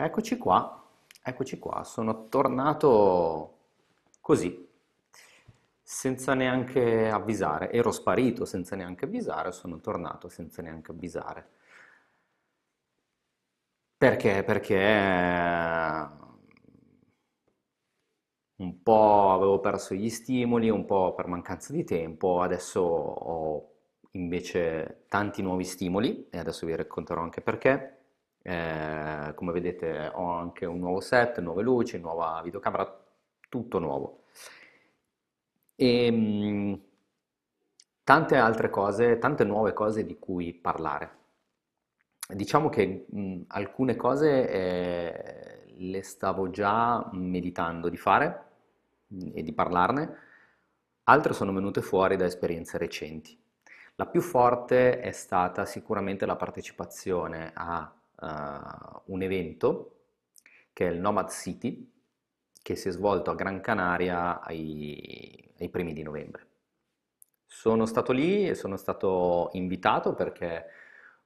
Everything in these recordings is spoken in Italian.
Eccoci qua, eccoci qua, sono tornato così, senza neanche avvisare, ero sparito senza neanche avvisare, sono tornato senza neanche avvisare. Perché? Perché un po' avevo perso gli stimoli, un po' per mancanza di tempo, adesso ho invece tanti nuovi stimoli e adesso vi racconterò anche perché. Eh, come vedete ho anche un nuovo set, nuove luci, nuova videocamera, tutto nuovo. E mh, tante altre cose, tante nuove cose di cui parlare. Diciamo che mh, alcune cose eh, le stavo già meditando di fare mh, e di parlarne, altre sono venute fuori da esperienze recenti. La più forte è stata sicuramente la partecipazione a uh, un evento che è il Nomad City, che si è svolto a Gran Canaria ai, ai primi di novembre. Sono stato lì e sono stato invitato perché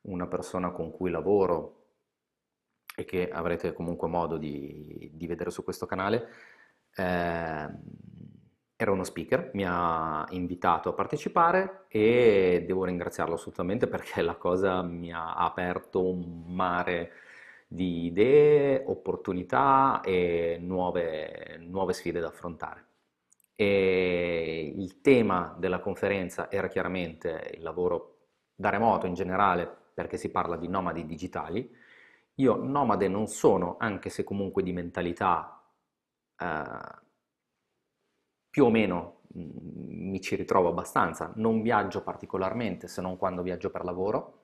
una persona con cui lavoro e che avrete comunque modo di, di vedere su questo canale, eh, era uno speaker, mi ha invitato a partecipare e devo ringraziarlo assolutamente perché la cosa mi ha aperto un mare di idee, opportunità e nuove, nuove sfide da affrontare. E il tema della conferenza era chiaramente il lavoro da remoto in generale perché si parla di nomadi digitali. Io nomade non sono, anche se comunque di mentalità eh, più o meno mm, mi ci ritrovo abbastanza, non viaggio particolarmente se non quando viaggio per lavoro,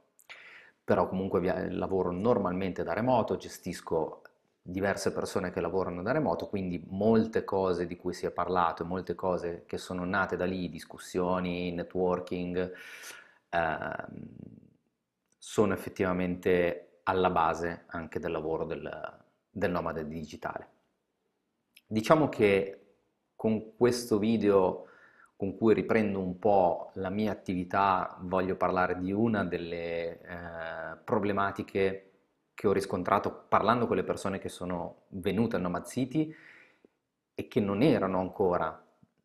però comunque lavoro normalmente da remoto, gestisco diverse persone che lavorano da remoto, quindi molte cose di cui si è parlato, molte cose che sono nate da lì, discussioni, networking, eh, sono effettivamente alla base anche del lavoro del, del nomade digitale. Diciamo che con questo video con cui riprendo un po' la mia attività voglio parlare di una delle eh, problematiche che ho riscontrato parlando con le persone che sono venute a Nomad City e che non erano ancora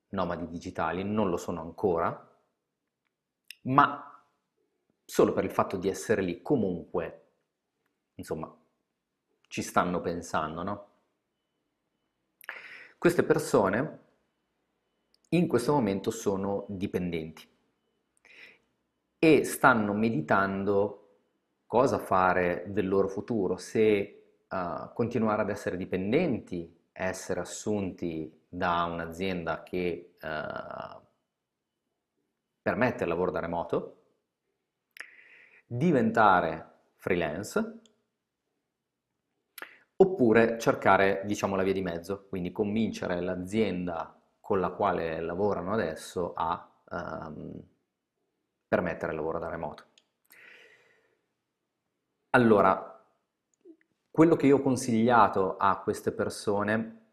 nomadi digitali, non lo sono ancora, ma solo per il fatto di essere lì comunque, insomma, ci stanno pensando, no? Queste persone in questo momento sono dipendenti e stanno meditando cosa fare del loro futuro, se uh, continuare ad essere dipendenti, essere assunti da un'azienda che uh, permette il lavoro da remoto, diventare freelance oppure cercare diciamo la via di mezzo, quindi convincere l'azienda con la quale lavorano adesso a um, permettere il lavoro da remoto. Allora, quello che io ho consigliato a queste persone,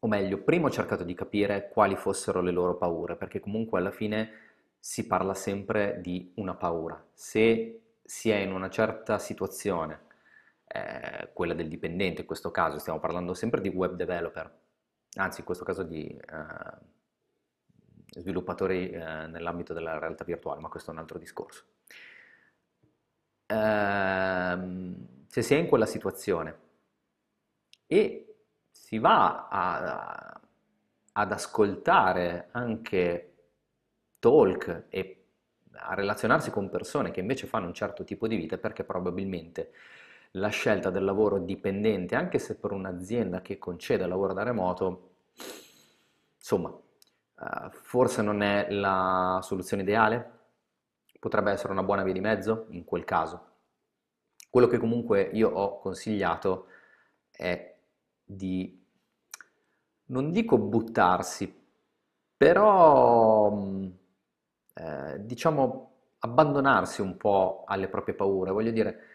o meglio, prima ho cercato di capire quali fossero le loro paure, perché comunque alla fine si parla sempre di una paura. Se si è in una certa situazione, eh, quella del dipendente in questo caso, stiamo parlando sempre di web developer, anzi in questo caso di eh, sviluppatori eh, nell'ambito della realtà virtuale, ma questo è un altro discorso. Ehm, se si è in quella situazione e si va a, a, ad ascoltare anche talk e a relazionarsi con persone che invece fanno un certo tipo di vita perché probabilmente la scelta del lavoro dipendente, anche se per un'azienda che concede lavoro da remoto, insomma, uh, forse non è la soluzione ideale, potrebbe essere una buona via di mezzo in quel caso. Quello che comunque io ho consigliato è di, non dico buttarsi, però mm, eh, diciamo abbandonarsi un po' alle proprie paure. Voglio dire,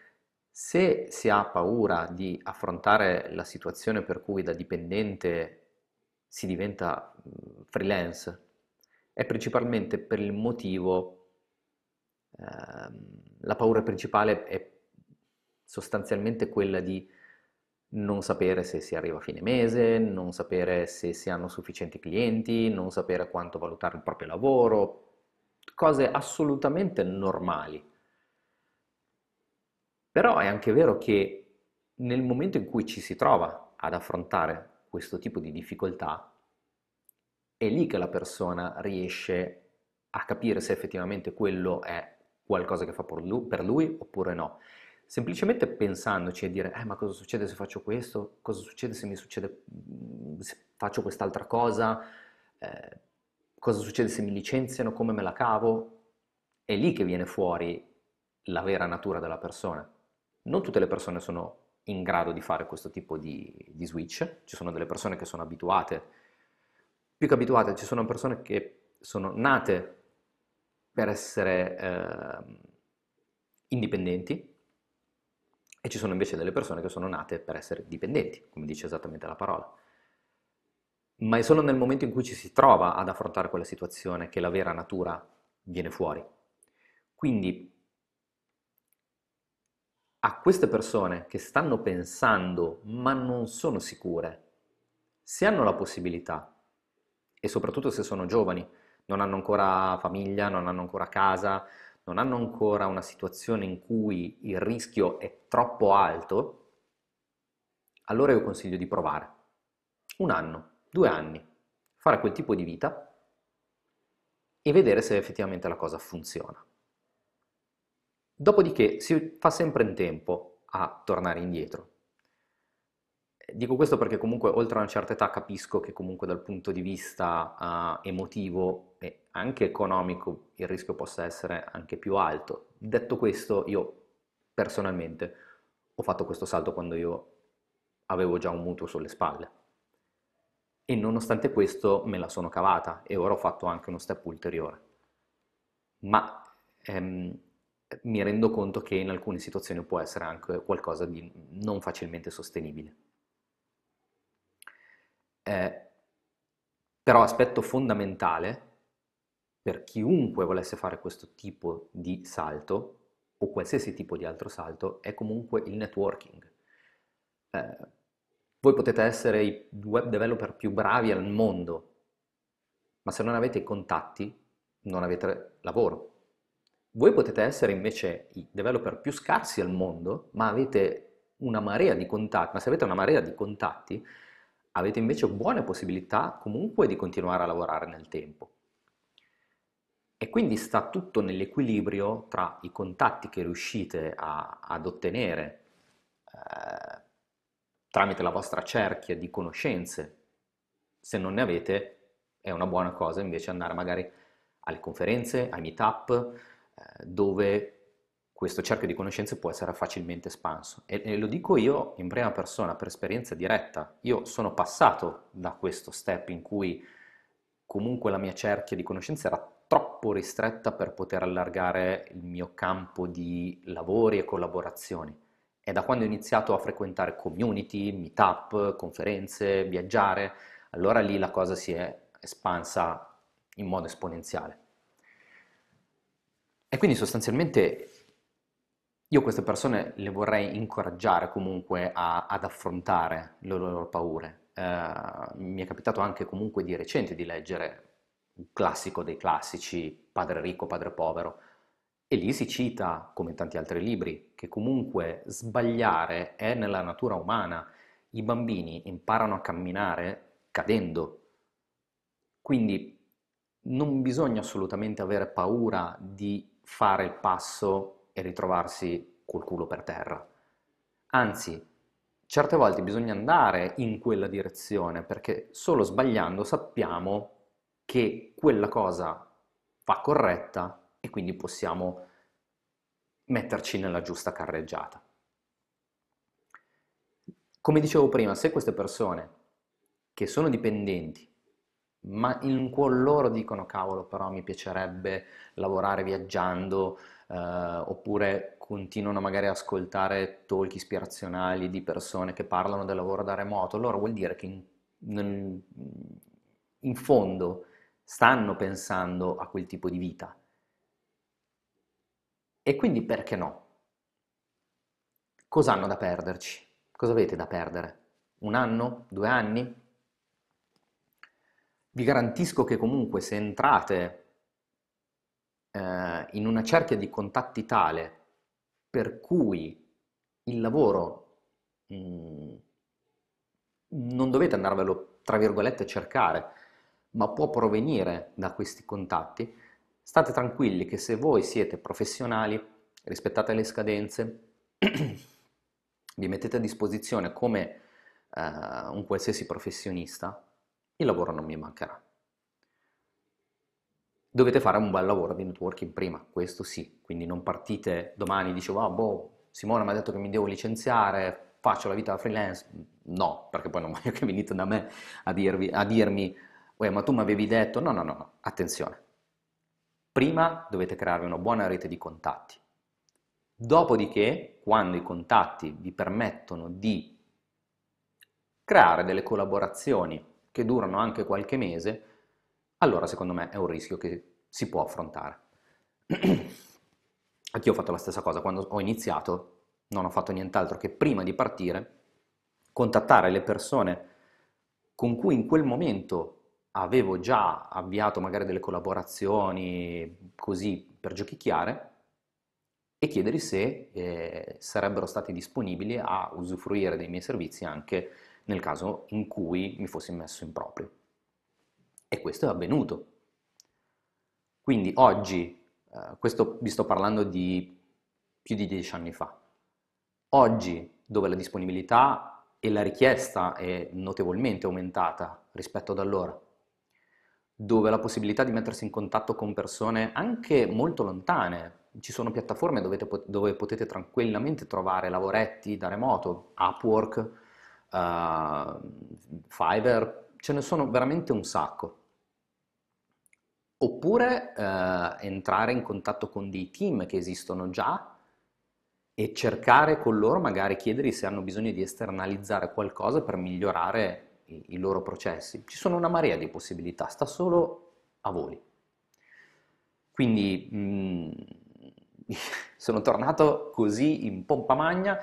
se si ha paura di affrontare la situazione per cui da dipendente si diventa mm, freelance, è principalmente per il motivo, ehm, la paura principale è sostanzialmente quella di non sapere se si arriva a fine mese, non sapere se si hanno sufficienti clienti, non sapere quanto valutare il proprio lavoro, cose assolutamente normali. Però è anche vero che nel momento in cui ci si trova ad affrontare questo tipo di difficoltà, è lì che la persona riesce a capire se effettivamente quello è qualcosa che fa per lui, oppure no. Semplicemente pensandoci e dire, eh, ma cosa succede se faccio questo? Cosa succede se mi succede, mm, se faccio quest'altra cosa? Eh, cosa succede se mi licenziano? Come me la cavo? È lì che viene fuori la vera natura della persona. Non tutte le persone sono in grado di fare questo tipo di, di switch, ci sono delle persone che sono abituate, più che abituate, ci sono persone che sono nate per essere eh, indipendenti, e ci sono invece delle persone che sono nate per essere dipendenti, come dice esattamente la parola. Ma è solo nel momento in cui ci si trova ad affrontare quella situazione che la vera natura viene fuori. Quindi a queste persone che stanno pensando ma non sono sicure, se hanno la possibilità, e soprattutto se sono giovani, non hanno ancora famiglia, non hanno ancora casa, non hanno ancora una situazione in cui il rischio è troppo alto, allora io consiglio di provare un anno, due anni, fare quel tipo di vita e vedere se effettivamente la cosa funziona. Dopodiché si fa sempre in tempo a tornare indietro. Dico questo perché comunque oltre a una certa età capisco che comunque dal punto di vista uh, emotivo e anche economico il rischio possa essere anche più alto. Detto questo, io personalmente ho fatto questo salto quando io avevo già un mutuo sulle spalle e nonostante questo me la sono cavata e ora ho fatto anche uno step ulteriore. Ma ehm, mi rendo conto che in alcune situazioni può essere anche qualcosa di non facilmente sostenibile. Eh, però aspetto fondamentale per chiunque volesse fare questo tipo di salto o qualsiasi tipo di altro salto è comunque il networking. Eh, voi potete essere i web developer più bravi al mondo, ma se non avete i contatti non avete lavoro. Voi potete essere invece i developer più scarsi al mondo, ma avete una marea di contatti, ma se avete una marea di contatti, avete invece buone possibilità comunque di continuare a lavorare nel tempo. E quindi sta tutto nell'equilibrio tra i contatti che riuscite a, ad ottenere eh, tramite la vostra cerchia di conoscenze. Se non ne avete, è una buona cosa invece andare magari alle conferenze, ai meetup, dove questo cerchio di conoscenze può essere facilmente espanso. E, e, lo dico io in prima persona, per esperienza diretta. Io sono passato da questo step in cui comunque la mia cerchia di conoscenze era troppo ristretta per poter allargare il mio campo di lavori e collaborazioni. È da quando ho iniziato a frequentare community, meetup, conferenze, viaggiare, allora lì la cosa si è espansa in modo esponenziale. Quindi sostanzialmente io queste persone le vorrei incoraggiare comunque a, ad affrontare le loro paure. Eh, mi è capitato anche comunque di recente di leggere un classico dei classici, Padre ricco, Padre povero, e lì si cita, come in tanti altri libri, che comunque sbagliare è nella natura umana. I bambini imparano a camminare cadendo. Quindi non bisogna assolutamente avere paura di fare il passo e ritrovarsi col culo per terra. Anzi, certe volte bisogna andare in quella direzione perché solo sbagliando sappiamo che quella cosa va corretta e quindi possiamo metterci nella giusta carreggiata. Come dicevo prima, se queste persone che sono dipendenti, ma in cuor loro dicono cavolo però mi piacerebbe lavorare viaggiando, eh, oppure continuano magari a ascoltare talk ispirazionali di persone che parlano del lavoro da remoto, allora vuol dire che in, in fondo stanno pensando a quel tipo di vita. E quindi perché no? Cosa hanno da perderci? Cosa avete da perdere? Un anno? Due anni? Vi garantisco che comunque se entrate eh, in una cerchia di contatti tale per cui il lavoro mh, mm, non dovete andarvelo, tra virgolette, cercare, ma può provenire da questi contatti, state tranquilli che se voi siete professionali, rispettate le scadenze, vi mettete a disposizione come eh, un qualsiasi professionista, il lavoro non mi mancherà. Dovete fare un bel lavoro di networking prima, questo sì, quindi non partite domani e dicevo, oh, boh, Simone mi ha detto che mi devo licenziare, faccio la vita da freelance. No, perché poi non voglio che venite da me a, dirvi, a dirmi, ma tu mi avevi detto, no, no, no, no, attenzione. Prima dovete creare una buona rete di contatti. Dopodiché, quando i contatti vi permettono di creare delle collaborazioni che durano anche qualche mese, allora secondo me è un rischio che si può affrontare. Anch'io ho fatto la stessa cosa, quando ho iniziato non ho fatto nient'altro che prima di partire contattare le persone con cui in quel momento avevo già avviato magari delle collaborazioni così per giochicchiare e chiedergli se eh, sarebbero stati disponibili a usufruire dei miei servizi anche nel caso in cui mi fossi messo in proprio. E questo è avvenuto. Quindi oggi, eh, questo vi sto parlando di più di dieci anni fa, oggi dove la disponibilità e la richiesta è notevolmente aumentata rispetto ad allora, dove la possibilità di mettersi in contatto con persone anche molto lontane, ci sono piattaforme dove, potete tranquillamente trovare lavoretti da remoto, Upwork, uh, Fiverr, ce ne sono veramente un sacco. Oppure uh, entrare in contatto con dei team che esistono già e cercare con loro, magari chiedergli se hanno bisogno di esternalizzare qualcosa per migliorare i, i loro processi. Ci sono una marea di possibilità, sta solo a voi. Quindi mh, mm, sono tornato così in pompa magna,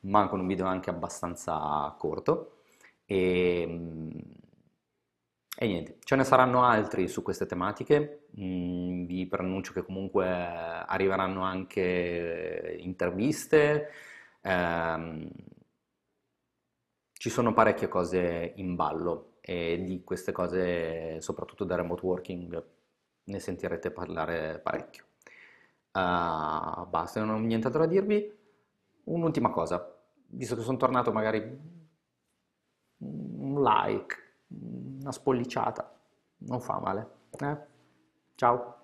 ma con un video anche abbastanza corto. E, e niente, ce ne saranno altri su queste tematiche, mm, vi preannuncio che comunque arriveranno anche interviste, ehm, ci sono parecchie cose in ballo e di queste cose, soprattutto da remote working, ne sentirete parlare parecchio. Uh, basta, non ho nient'altro da dirvi. Un'ultima cosa, visto che sono tornato magari un like, una spolliciata, non fa male. Eh? Ciao.